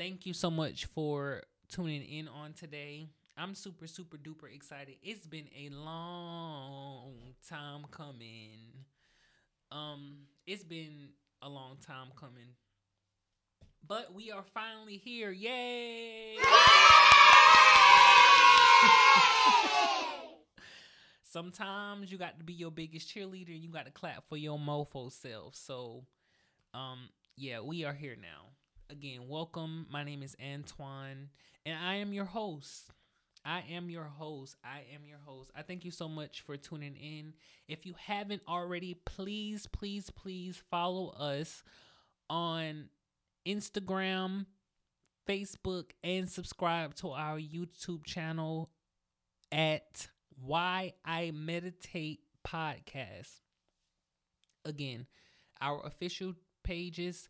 Thank you so much for tuning in on today. I'm super, super duper excited. It's been a long time coming. Um, it's been a long time coming. But we are finally here. Yay! Sometimes you got to be your biggest cheerleader and you got to clap for your mofo self. So, um, yeah, we are here now. Again, welcome. My name is Antoine, and I am your host. I am your host. I am your host. I thank you so much for tuning in. If you haven't already, please, please, please follow us on Instagram, Facebook, and subscribe to our YouTube channel at Why I Meditate Podcast. Again, our official pages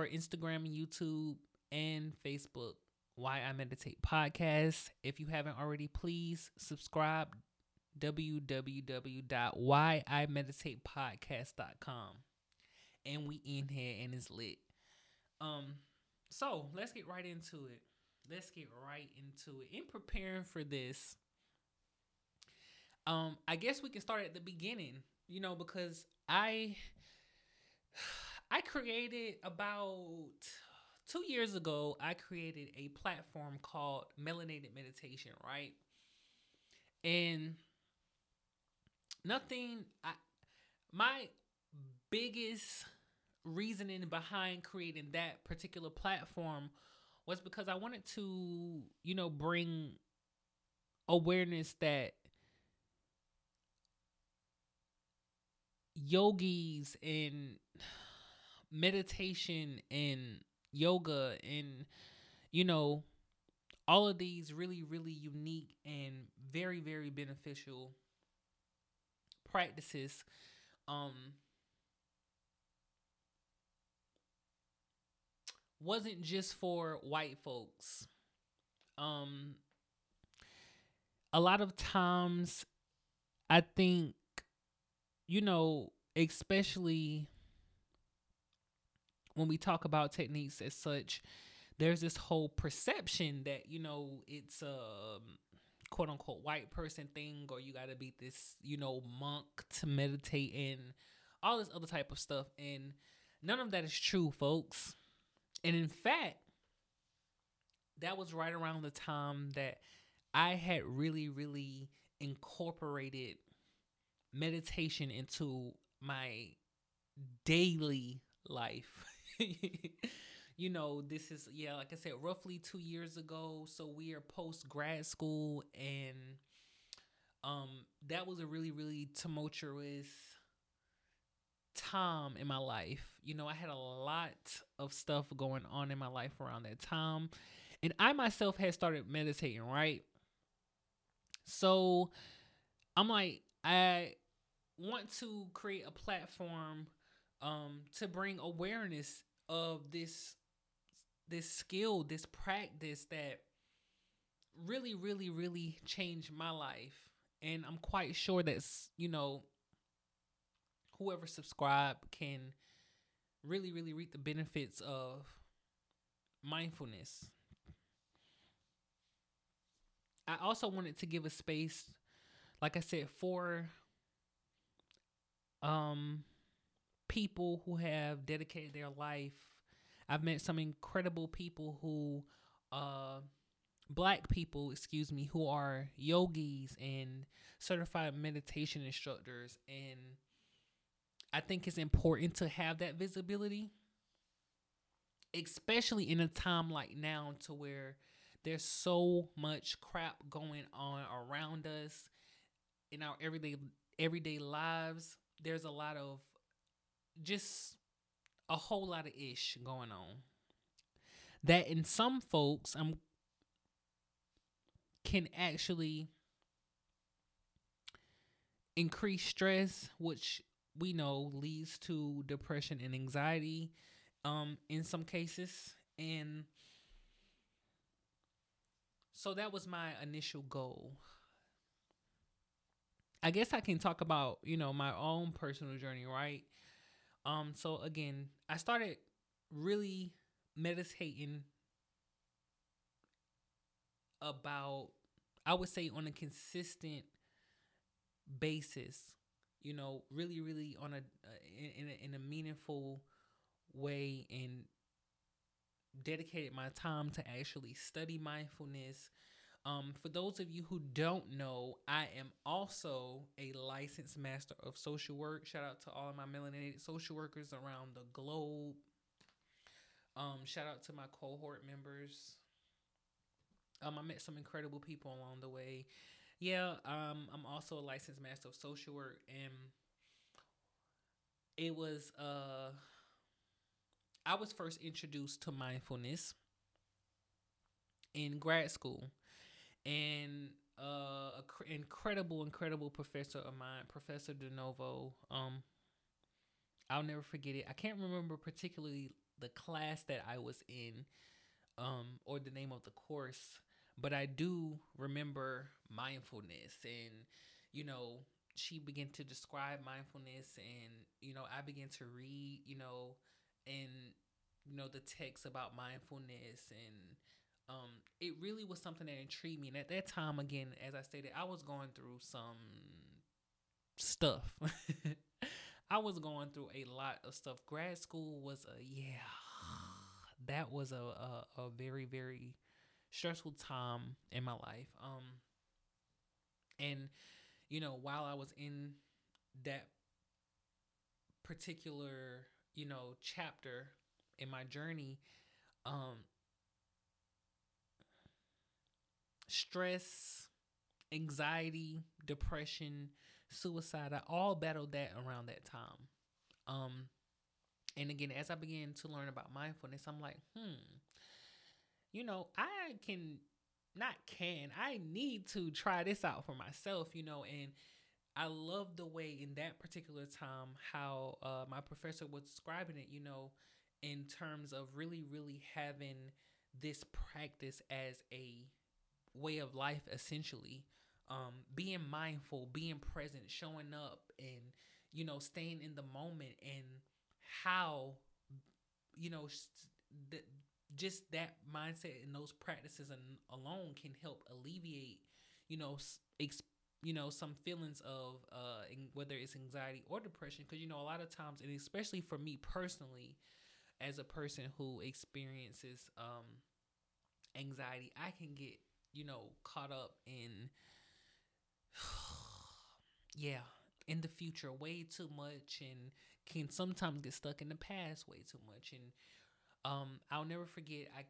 for Instagram YouTube and Facebook, Why I Meditate Podcast. If you haven't already, please subscribe www.whyimeditatepodcast.com. And we in here and it's lit. Um, so let's get right into it. Let's get right into it. In preparing for this, um, I guess we can start at the beginning, you know, because I I created about two years ago, I created a platform called Melanated Meditation, right? And nothing I my biggest reasoning behind creating that particular platform was because I wanted to, you know, bring awareness that yogis and meditation and yoga and you know all of these really really unique and very very beneficial practices um wasn't just for white folks. Um a lot of times i think you know especially when we talk about techniques as such there's this whole perception that you know it's um, a quote unquote white person thing or you got to be this you know monk to meditate and all this other type of stuff. And none of that is true folks. And in fact that was right around the time that i had really really incorporated meditation into my daily life you know, this is yeah, like I said, roughly two years ago. So we are post grad school, and um, that was a really really tumultuous time in my life. You know, I had a lot of stuff going on in my life around that time, and I myself had started meditating. Right, so I'm like, I want to create a platform um to bring awareness of this this skill, this practice that really, really, really changed my life. And I'm quite sure that, you know, whoever subscribe can really, really reap the benefits of mindfulness. I also wanted to give a space, like I said, for um people who have dedicated their life. I've met some incredible people who, uh, black people, excuse me, who are yogis and certified meditation instructors. And I think it's important to have that visibility, especially in a time like now to where there's so much crap going on around us in our everyday everyday lives. There's a lot of just a whole lot of ish going on. that in some folks um can actually increase stress, which we know leads to depression and anxiety um in some cases and so that was my initial goal i guess i can talk about you know my own personal journey right um so again i started really meditating about i would say on a consistent basis you know really really on a uh, in, in a, in a meaningful way and dedicated my time to actually study mindfulness. Um, for those of you who don't know, I am also a licensed master of social work. Shout out to all of my melanated social workers around the globe. Um, shout out to my cohort members. Um, I met some incredible people along the way. Yeah, um, I'm also a licensed master of social work, and it was uh I was first introduced to mindfulness in grad school, and uh, a cr- incredible, incredible professor of mine, Professor DeNovo. Um, I'll never forget it. I can't remember particularly the class that I was in, um, or the name of the course, but I do remember mindfulness, and you know, she began to describe mindfulness, and you know, I began to read, you know and you know the text about mindfulness and um, it really was something that intrigued me. And at that time, again, as I stated, I was going through some stuff. I was going through a lot of stuff. Grad school was a yeah, that was a a, a very very stressful time in my life. Um, and you know, while I was in that particular you know chapter in my journey um stress anxiety depression suicide i all battled that around that time. Um and again as i began to learn about mindfulness i'm like hmm you know i can not can i need to try this out for myself you know and I love the way in that particular time how uh, my professor was describing it, you know, in terms of really, really having this practice as a way of life, essentially. Um, being mindful, being present, showing up, and, you know, staying in the moment, and how, you know, st- just that mindset and those practices alone can help alleviate, you know, ex- you know some feelings of uh whether it's anxiety or depression because you know a lot of times and especially for me personally as a person who experiences um anxiety i can get you know caught up in yeah in the future way too much and can sometimes get stuck in the past way too much. And um i'll never forget i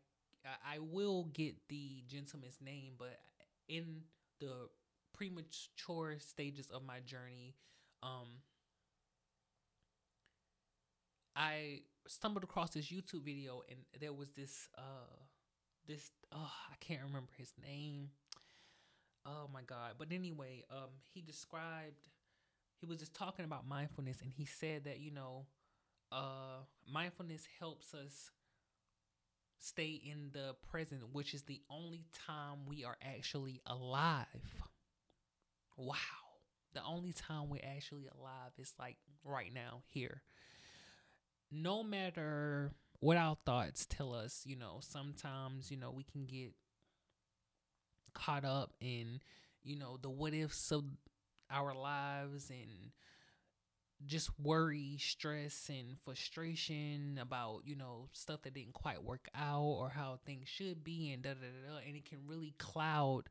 i will get the gentleman's name but in the premature stages of my journey, um, I stumbled across this YouTube video and there was this uh this oh I can't remember his name. Oh my god. But anyway, um he described he was just talking about mindfulness and he said that, you know, uh mindfulness helps us stay in the present, which is the only time we are actually alive wow, the only time we're actually alive is like right now, here. No matter what our thoughts tell us, you know, sometimes, you know, we can get caught up in, you know, the what ifs of our lives and just worry, stress, and frustration about, you know, stuff that didn't quite work out or how things should be and da da da. and it can really cloud,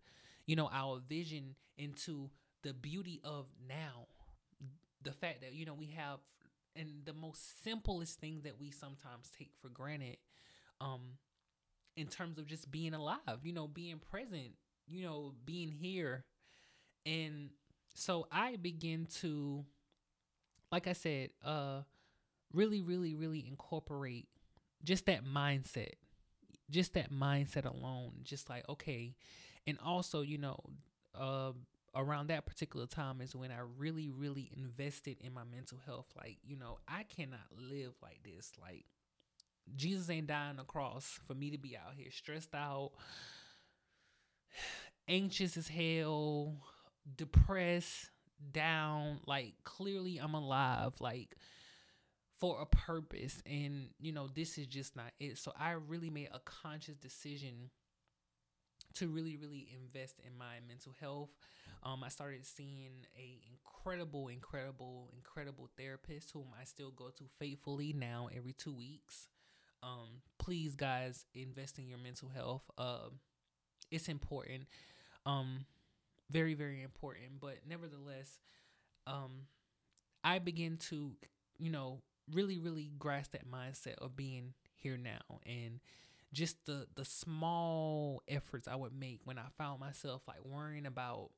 you know, our vision into the beauty of now. The fact that, you know, we have and the most simplest things that we sometimes take for granted um in terms of just being alive, you know, being present, you know, being here. And so I begin to like I said, uh really really really incorporate just that mindset just that mindset alone, just like okay, and also you know, uh, around that particular time is when I really, really invested in my mental health. Like you know, I cannot live like this. Like Jesus ain't dying on the cross for me to be out here stressed out, anxious as hell, depressed, down. Like clearly, I'm alive. Like for a purpose and you know this is just not it so i really made a conscious decision to really really invest in my mental health um, i started seeing a incredible incredible incredible therapist whom i still go to faithfully now every two weeks. Um, please guys invest in your mental health. Uh, it's important. Um, very very important. But nevertheless um, i begin to you know really really grasp that mindset of being here now. And just the the small efforts I would make when I found myself like worrying about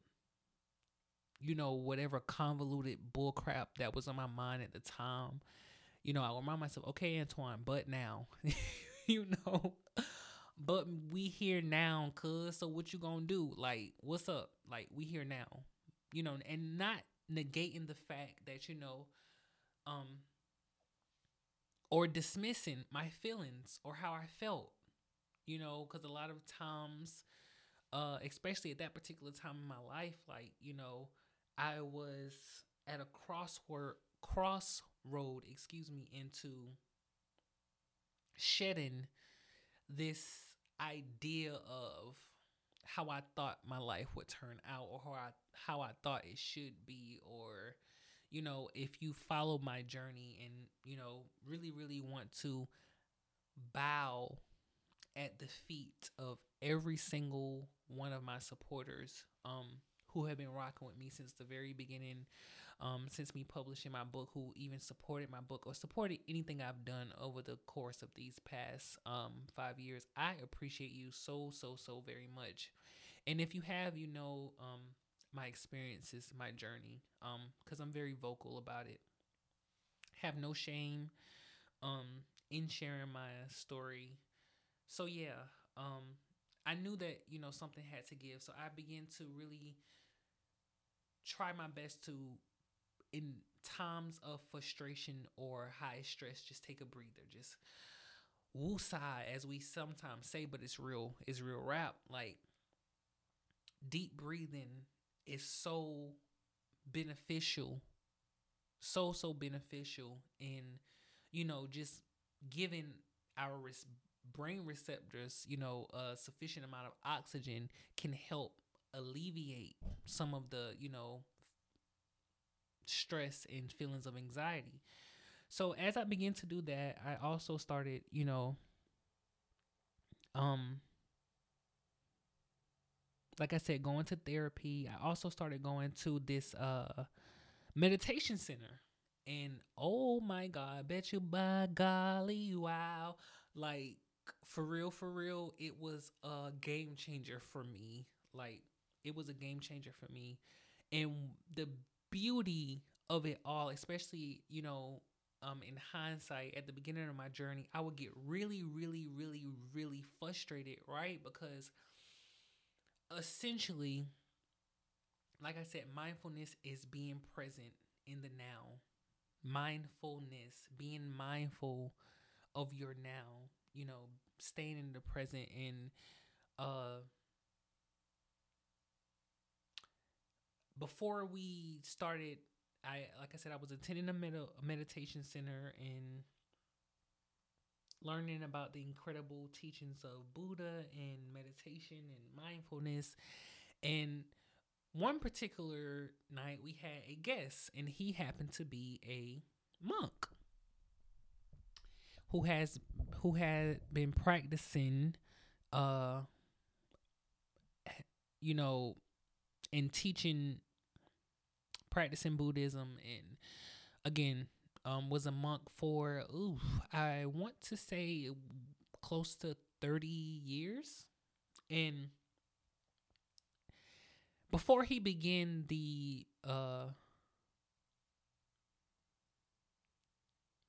you know whatever convoluted bullcrap that was on my mind at the time. You know, I remind myself, okay, Antoine, but now, you know, but we here now, cuz. So what you gonna do? Like, what's up? Like, we here now, you know, and not negating the fact that you know, um, or dismissing my feelings or how I felt, you know, because a lot of times, uh, especially at that particular time in my life, like, you know, I was at a crossword crossroad, excuse me, into shedding this idea of how I thought my life would turn out or how I how I thought it should be or you know, if you follow my journey and, you know, really, really want to bow at the feet of every single one of my supporters um, who have been rocking with me since the very beginning, um, since me publishing my book, who even supported my book or supported anything I've done over the course of these past um, five years. I appreciate you so, so, so very much. And if you have, you know, um, my experiences, my journey, um, because I'm very vocal about it. Have no shame, um, in sharing my story. So yeah, um, I knew that you know something had to give, so I began to really try my best to, in times of frustration or high stress, just take a breather, just woosah, as we sometimes say, but it's real, it's real rap. Like deep breathing is so beneficial so so beneficial in you know just giving our brain receptors you know a sufficient amount of oxygen can help alleviate some of the you know stress and feelings of anxiety so as i began to do that i also started you know um like I said, going to therapy. I also started going to this uh meditation center. And oh my God, bet you by golly, wow. Like for real, for real, it was a game changer for me. Like it was a game changer for me. And the beauty of it all, especially, you know, um, in hindsight, at the beginning of my journey, I would get really, really, really, really frustrated, right? Because essentially, like I said, mindfulness is being present in the now. Mindfulness, being mindful of your now, you know, staying in the present and uh before we started I like I said I was attending a, med- a meditation center and learning about the incredible teachings of Buddha and meditation and mindfulness. And one particular night, we had a guest, and he happened to be a monk who has who had been practicing uh you know and teaching practicing buddhism and again um, was a monk for, ooh, I want to say close to 30 years. And before he began the uh,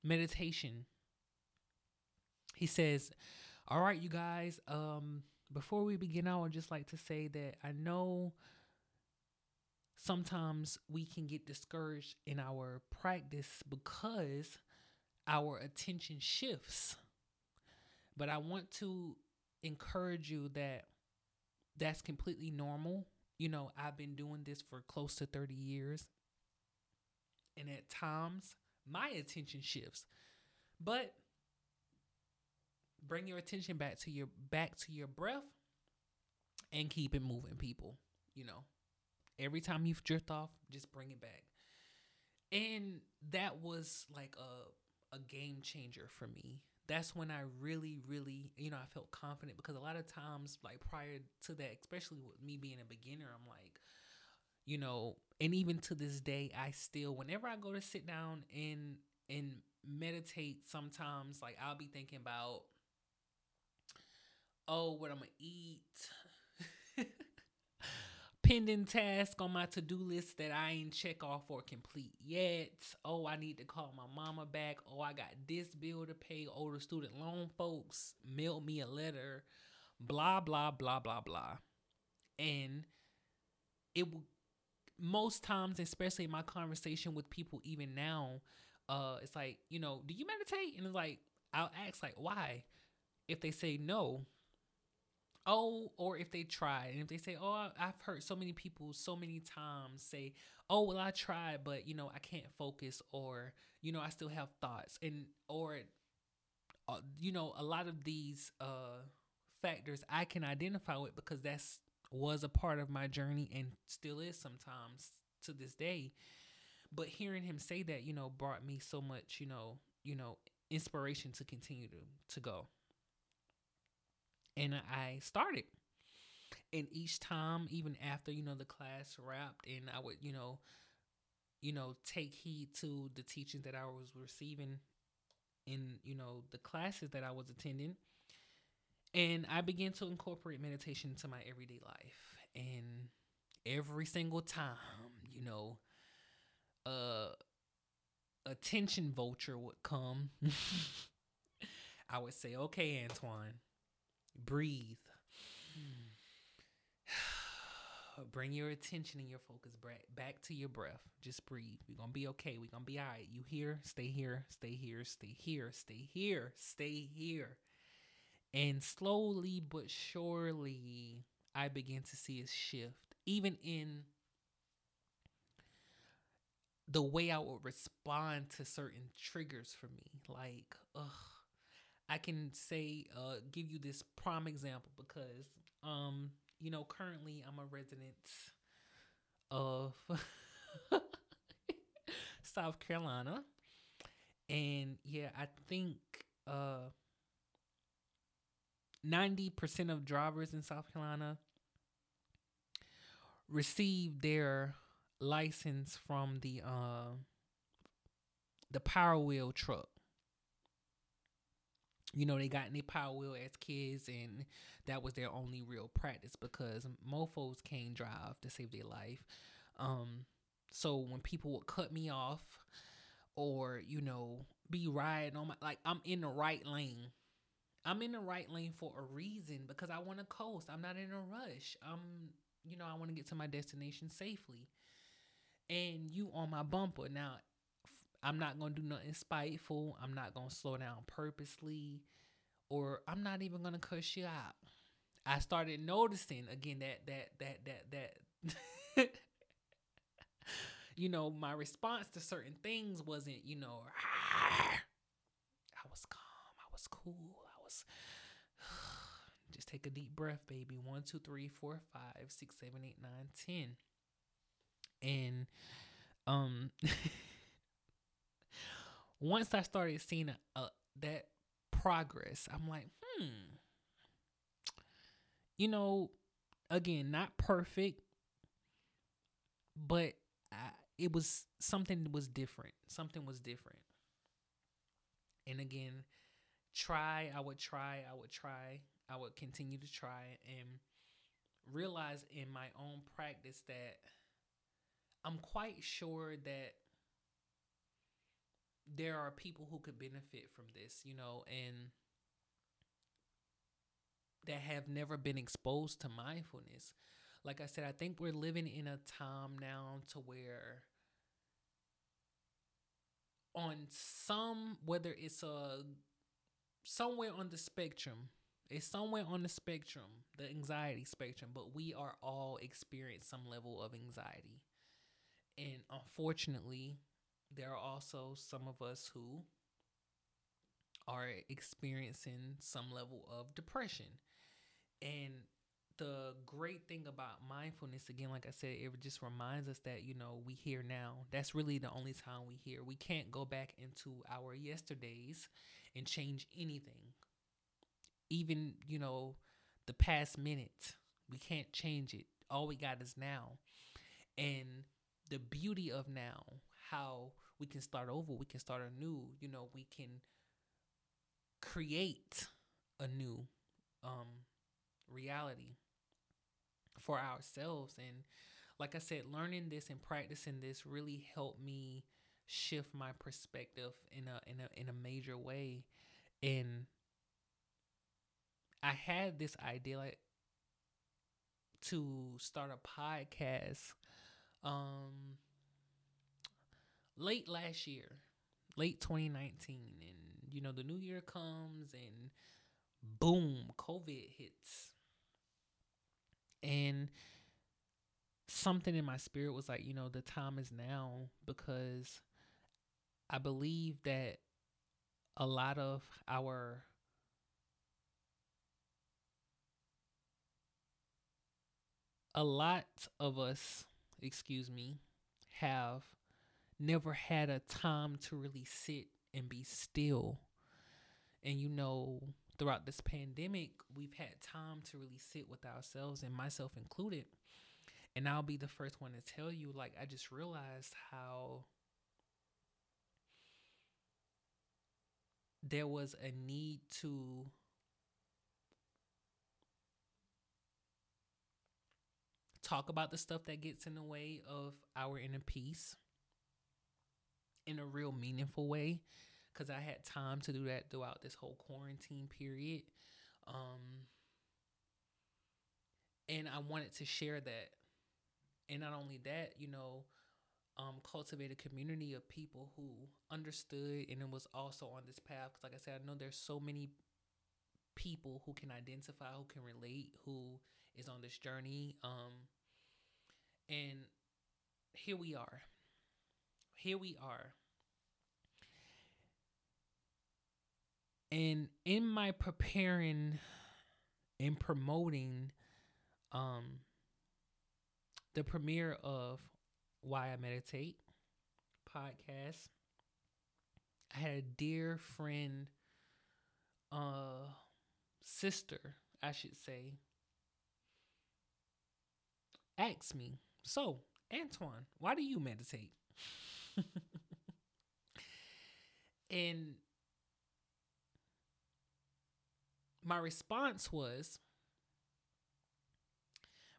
meditation, he says, All right, you guys. Um, before we begin, I would just like to say that I know sometimes we can get discouraged in our practice because our attention shifts. But I want to encourage you that that's completely normal. You know, I've been doing this for close to 30 years. And at times, my attention shifts. But bring your attention back to your back to your breath and keep it moving, people. You know, every time you drift off, just bring it back. And that was like a a game changer for me. That's when I really, really, you know, I felt confident because a lot of times, like prior to that, especially with me being a beginner, I'm like, you know, and even to this day, I still, whenever I go to sit down and and meditate, sometimes like I'll be thinking about, oh, what I'm gonna eat, pending task on my to-do list that I ain't check off or complete yet. Oh, I need to call my mama back. Oh, I got this bill to pay. Older student loan folks mail me a letter. Blah blah blah blah blah. And it will most times, especially in my conversation with people even now, uh, it's like, you know, do you meditate? And it's like, I'll ask like, why? If they say no, oh, or if they try, and if they say, oh, I've heard so many people so many times say, oh, well, I tried, but you know, I can't focus, or you know, I still have thoughts, and or, uh, you know, a lot of these uh factors I can identify with because that's was a part of my journey and still is sometimes to this day. But hearing him say that, you know, brought me so much, you know, you know, inspiration to continue to to go and I started. And each time, even after you know the class wrapped, and I would you know, you know, take heed to the teachings that I was receiving in you know the classes that I was attending, and I began to incorporate meditation into my everyday life. And every single time, you know, uh, attention vulture would come. I would say, "Okay, Antoine." Breathe. Hmm. Bring your attention and your focus back back to your breath. Just breathe. We're to be okay. We're to be all right. You here? Stay here. Stay here. Stay here. Stay here. Stay here. And slowly but surely, I begin to see a shift, even in the way I would respond to certain triggers for me. Like, ugh I can say uh, give you this prime example because um you know currently I'm a resident of South Carolina. And yeah I think uh 90% of drivers in South Carolina receive their license from the uh the power wheel truck you know, they got in their power wheel as kids, and that was their only real practice because mofos can't drive to save their life. Um, so when people would cut me off, or you know, be riding on my like, I'm in the right lane. I'm in the right lane for a reason because I want to coast. I'm not in a rush. I'm, you know, I want to get to my destination safely. And you on my bumper now I'm not gonna do nothing spiteful. I'm not gonna slow down purposely, or I'm not even gonna cuss you out. I started noticing again that that that that that you know my response to certain things wasn't you know I was calm, I was cool, I was just take a deep breath, baby. One, two, three, four, five, six, seven, eight, nine, ten, and um. once I started seeing a, a, that progress, I'm like, hmm. You know, again, not perfect, but I, it was something was different. Something was different. And again, try, I would try, I would try, I would continue to try and realize in my own practice that I'm quite sure that there are people who could benefit from this, you know, and that have never been exposed to mindfulness. Like I said, I think we're living in a time now to where on some whether it's a somewhere on the spectrum it's somewhere on the spectrum the anxiety spectrum but we are all experiencing some level of anxiety and unfortunately there are also some of us who are experiencing some level of depression. And the great thing about mindfulness again like i said it just reminds us that you know we here now. That's really the only time we here. We can't go back into our yesterdays and change anything. Even you know the past minute we can't change it. All we got is now. And the beauty of now how we can start over we can start anew you know we can create a new um reality for ourselves. And like I said learning this and practicing this really helped me shift my perspective in a in a in a major way. And I had this idea like to start a podcast um late last year late 2019 and you know the new year comes and boom covid hits. And something in my spirit was like, you know, the time is now because I believe that a lot of our a lot of us, excuse me, have never had a time to really sit and be still. And you know, throughout this pandemic, we've had time to really sit with ourselves and myself included. And I'll be the first one to tell you, like, I just realized how there was a need to talk about the stuff that gets in the way of our inner peace in a real meaningful way because I had time to do that throughout this whole quarantine period. Um, and I wanted to share that. And not only that, you know, um, cultivate a community of people who understood and it was also on this path. Because, like I said, I know there's so many people who can identify, who can relate, who is on this journey. Um, and here we are. Here we are. And in my preparing and promoting um the premiere of why i meditate podcast i had a dear friend uh sister i should say ask me so antoine why do you meditate and my response was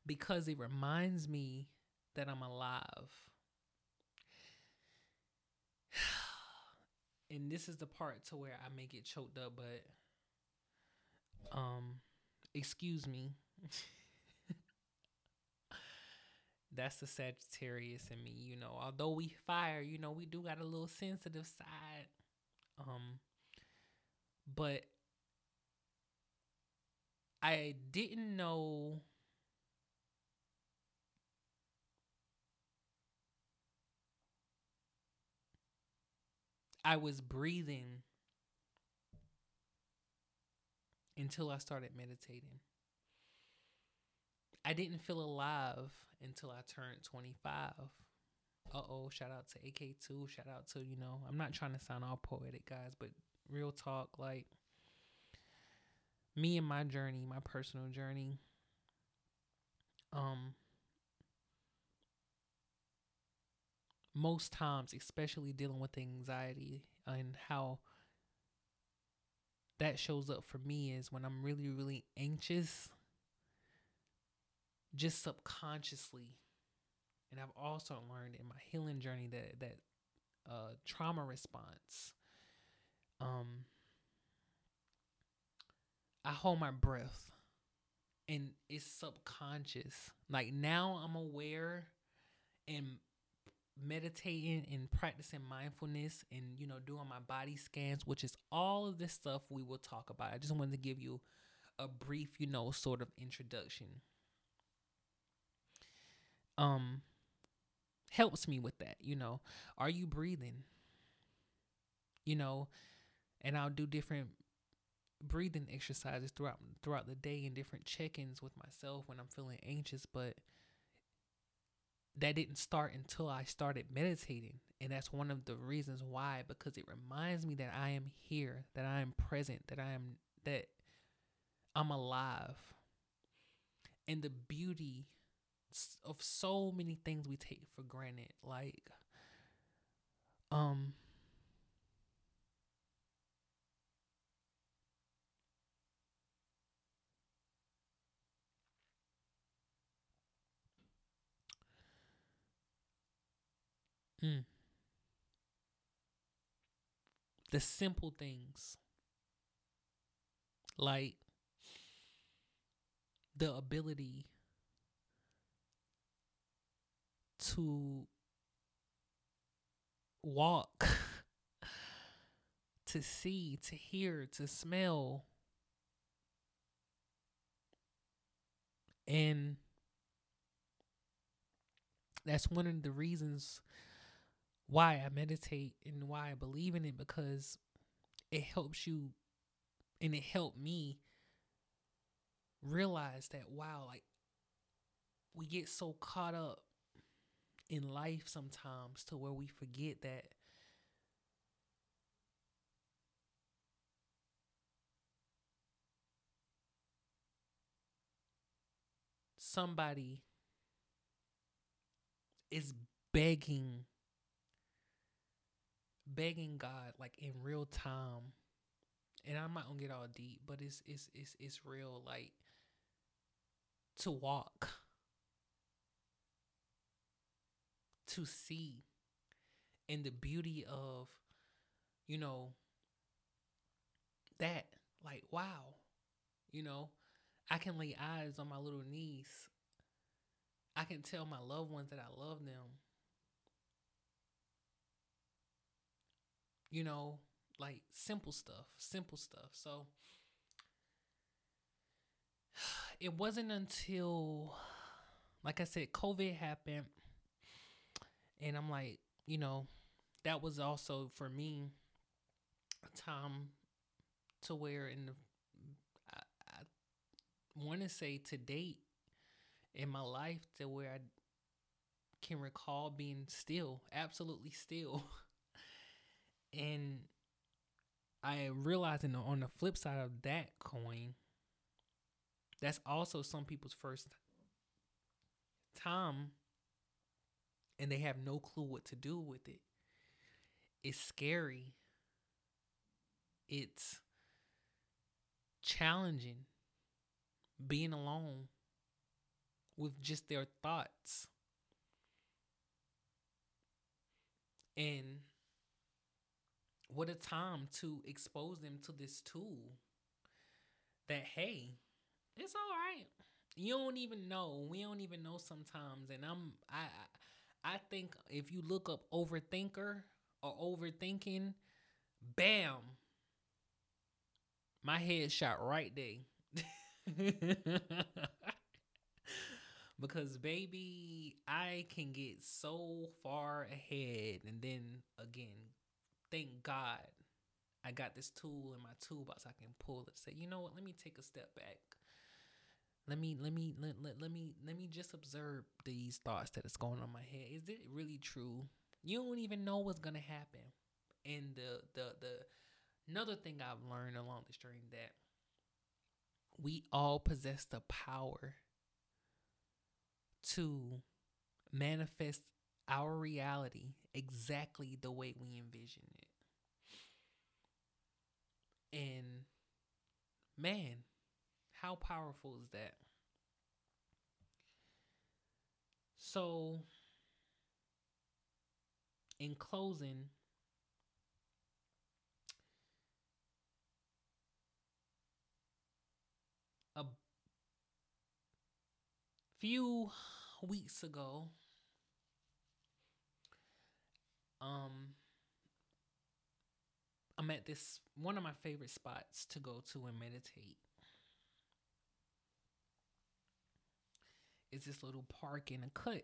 because it reminds me that I'm alive. and this is the part to where I may get choked up, but um excuse me. That's the Sagittarius in me, you know. Although we fire, you know, we do got a little sensitive side. Um but I didn't know I was breathing until I started meditating. I didn't feel alive until I turned 25. Uh oh, shout out to AK2. Shout out to, you know, I'm not trying to sound all poetic, guys, but real talk, like, me and my journey, my personal journey, um, most times, especially dealing with anxiety and how that shows up for me is when I'm really, really anxious, just subconsciously. And I've also learned in my healing journey that that uh, trauma response um, I hold my breath and it's subconscious. Like now I'm aware and meditating and practicing mindfulness and you know doing my body scans, which is all of this stuff we will talk about. I just wanted to give you a brief, you know, sort of introduction. Um helps me with that, you know. Are you breathing? You know, and I'll do different breathing exercises throughout throughout the day and different check-ins with myself when I'm feeling anxious, but that didn't start until I started meditating. And that's one of the reasons why because it reminds me that I am here, that I am present, that I am that I'm alive. And the beauty of so many things we take for granted like um Mm. The simple things like the ability to walk, to see, to hear, to smell. And that's one of the reasons why I meditate and why I believe in it because it helps you and it helped me realize that wow, like we get so caught up in life sometimes to where we forget that somebody is begging begging God like in real time. And I'm not gonna get all deep, but it's it's it's it's real like to walk to see and the beauty of you know that. Like wow you know i can lay eyes on my little niece. I can tell my loved ones that i love them. You know, like simple stuff, simple stuff. So it wasn't until, like I said, COVID happened, and I'm like, you know, that was also for me a time to where in the I, I want to say to date in my life to where I can recall being still, absolutely still. And I realized in the, on the flip side of that coin, that's also some people's first time and they have no clue what to do with it. It's scary. It's challenging being alone with just their thoughts. And what a time to expose them to this tool that hey it's all right you don't even know we don't even know sometimes and i'm i i think if you look up overthinker or overthinking bam my head shot right there because baby i can get so far ahead and then again thank God I got this tool in my toolbox I can pull it. Say, you know what? Let me take a step back. Let me let me let, let, let me let me just observe these thoughts that is going on my head. Is it really true? You don't even know what's gonna happen. And the the the another thing I've learned along this journey that we all possess the power to manifest our reality exactly the way we envision it. And man, how powerful is that? So, in closing, a few weeks ago, um, I'm at this one of my favorite spots to go to and meditate. It's this little park in a cut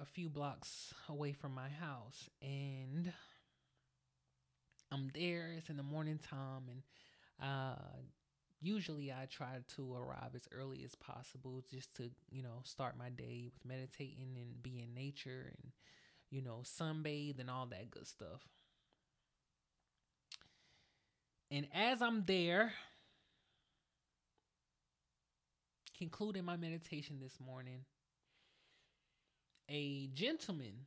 a few blocks away from my house and I'm there. It's in the morning time and uh usually I try to arrive as early as possible just to, you know, start my day with meditating and be in nature and, you know, sunbathe and all that good stuff. And as I'm there, concluding my meditation this morning, a gentleman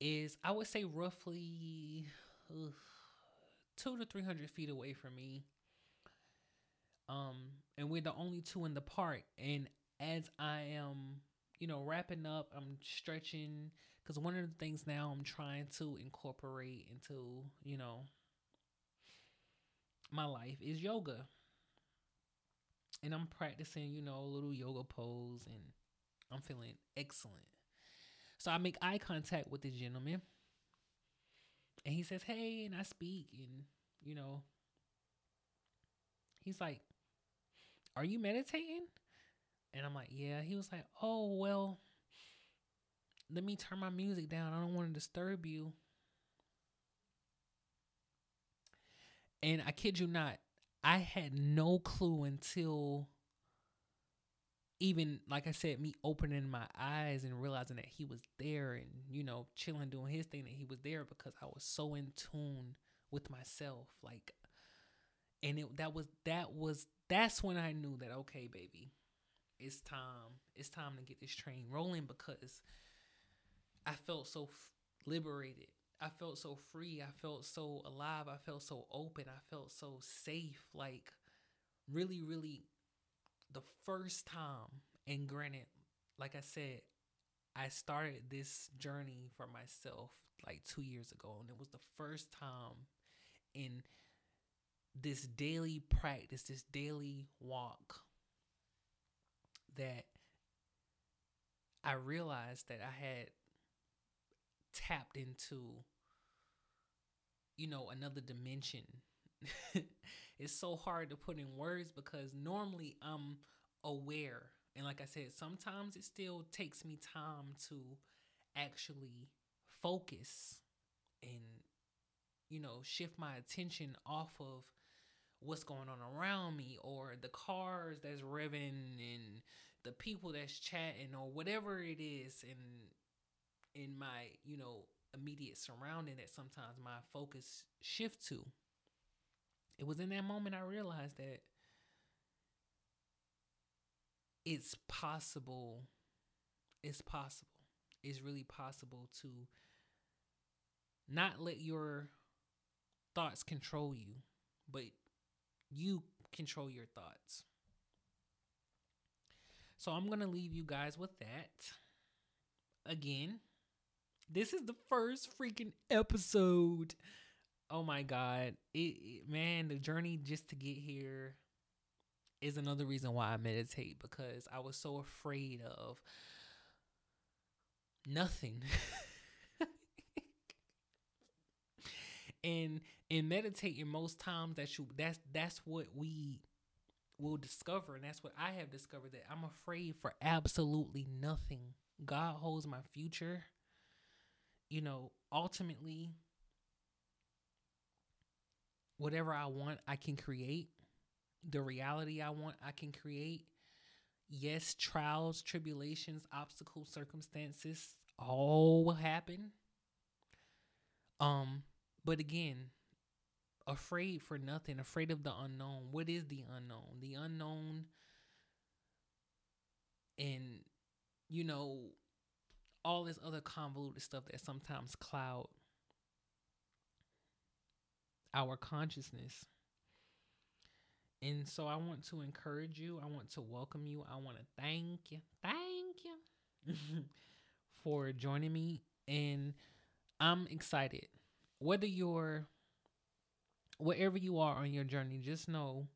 is, I would say, roughly ugh, two to three hundred feet away from me. Um, and we're the only two in the park. And as I am, you know, wrapping up, I'm stretching because one of the things now I'm trying to incorporate into, you know, my life is yoga. And I'm practicing, you know, a little yoga pose and I'm feeling excellent. So I make eye contact with the gentleman. And he says, Hey, and I speak, and you know, he's like, Are you meditating? And I'm like, Yeah. He was like, Oh, well, let me turn my music down. I don't want to disturb you. And I kid you not, I had no clue until even like I said, me opening my eyes and realizing that he was there and, you know, chilling, doing his thing, that he was there because I was so in tune with myself. Like and it that was that was that's when I knew that okay, baby, it's time. It's time to get this train rolling because I felt so f- liberated. I felt so free. I felt so alive. I felt so open. I felt so safe. Like really, really the first time, and granted, like I said, I started this journey for myself like two years ago, and it was the first time in this daily practice, this daily walk, that I realized that I had tapped into, you know, another dimension it's so hard to put in words because normally I'm aware. And like I said, sometimes it still takes me time to actually focus and, you know, shift my attention off of what's going on around me or the cars that's revving and the people that's chatting or whatever it is in in my, you know, immediate surrounding that sometimes my focus shift to it was in that moment I realized that it's possible. It's possible. It's really possible to not let your thoughts control you, but you control your thoughts. So I'm going to leave you guys with that. Again, this is the first freaking episode oh my god, it, it, man, the journey just to get here is another reason why I meditate because I was so afraid of nothing. and in meditating most times that you that's that's what we will discover and that's what I have discovered that I'm afraid for absolutely nothing. God holds my future. You know, ultimately whatever I want, I can create. The reality I want, I can create. Yes, trials, tribulations, obstacles, circumstances, all will happen. Um, but again, afraid for nothing, afraid of the unknown. What is the unknown? The unknown and you know all this other convoluted stuff that sometimes cloud our consciousness. And so I want to encourage you. I want to welcome you. I want to thank you. Thank you for joining me. And I'm excited. Whether you're wherever you are on your journey, just know,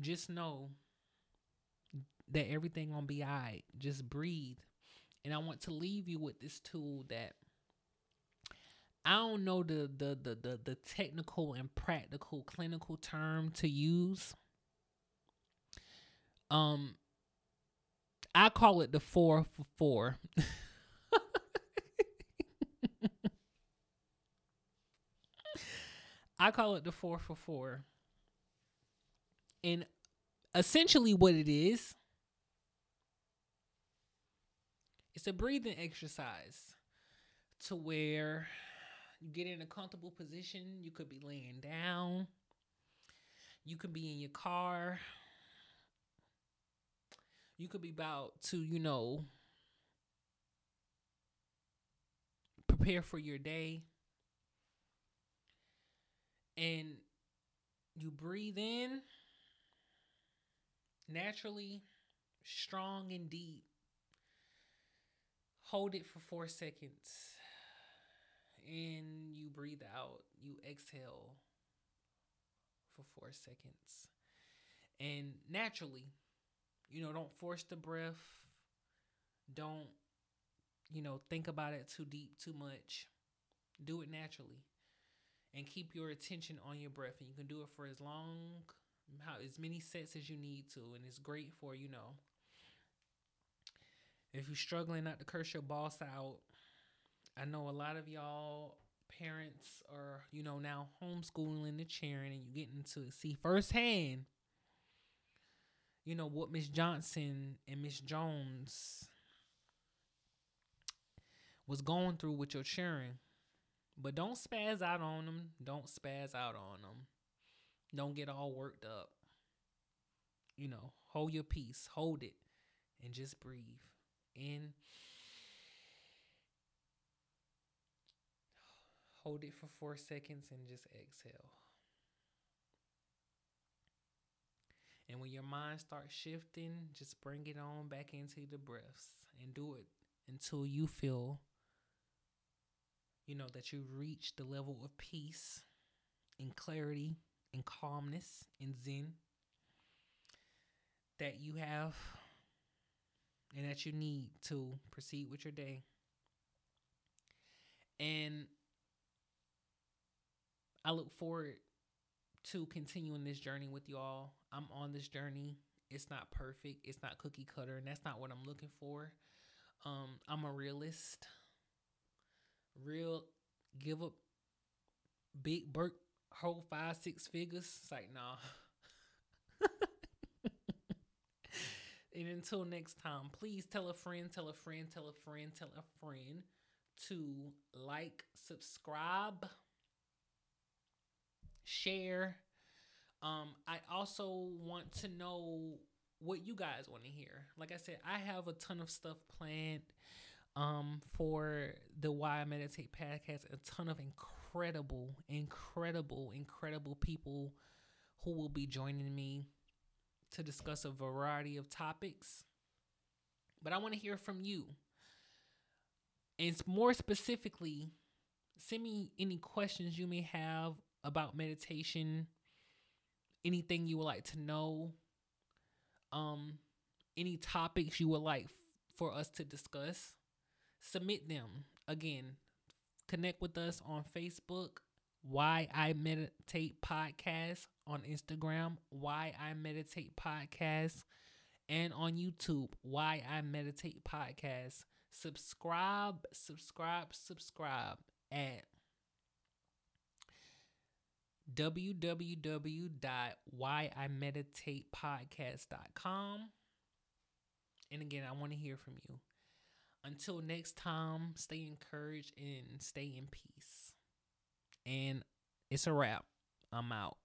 just know that everything gonna be alright. Just breathe. And I want to leave you with this tool that I don't know the the the the, the technical and practical clinical term to use. Um I call it the four for four. I call it the four for four. And essentially, what it is, it's a breathing exercise to where you get in a comfortable position. You could be laying down, you could be in your car, you could be about to, you know, prepare for your day and you breathe in naturally, strong and deep. Hold it for four seconds. And you breathe out. You exhale for four seconds. And naturally, you know, don't force the breath. Don't, you know, think about it too deep, too much. Do it naturally and keep your attention on your breath. And you can do it for as long, how as many sets as you need to. And it's great for, you know, if you're struggling not to curse your boss out. I know a lot of y'all parents are, you know, now homeschooling the children and you're getting to see firsthand, you know, what Miss Johnson and Miss Jones was going through with your children but don't spaz out on them. Don't spaz out on them. Don't get all worked up. You know, hold your peace, hold it, and just breathe. In. Hold it for four seconds and just exhale. And when your mind starts shifting, just bring it on back into the breaths and do it until you feel you know, that you've reached the level of peace and clarity and calmness and zen that you have and that you need to proceed with your day. And I look forward to continuing this journey with y'all. I'm on this journey. It's not perfect. It's not cookie cutter, and that's not what I'm looking for. Um, I'm a realist real give up big Burke whole five, six figures. It's like, nah. and until next time, please tell a friend, tell a friend, tell a friend, tell a friend to like, subscribe, share. Um, I also want to know what you guys want to hear. Like I said, I have a ton of stuff planned um, for the Why I Meditate podcast. A ton of incredible, incredible, incredible people who will be joining me to discuss a variety of topics. But I want to hear from you. And more specifically, send me any questions you may have about meditation, anything you would like to know, um, any topics you would like f- for us to discuss submit them. Again, connect with us on Facebook, Why I Meditate Podcast, on Instagram, Why I Meditate Podcast, and on YouTube, Why I Meditate Podcast. Subscribe, subscribe, subscribe at www.whyimeditatepodcast.com. And again, I want to hear from you. Until next time, stay encouraged and stay in peace. And it's a wrap. I'm out.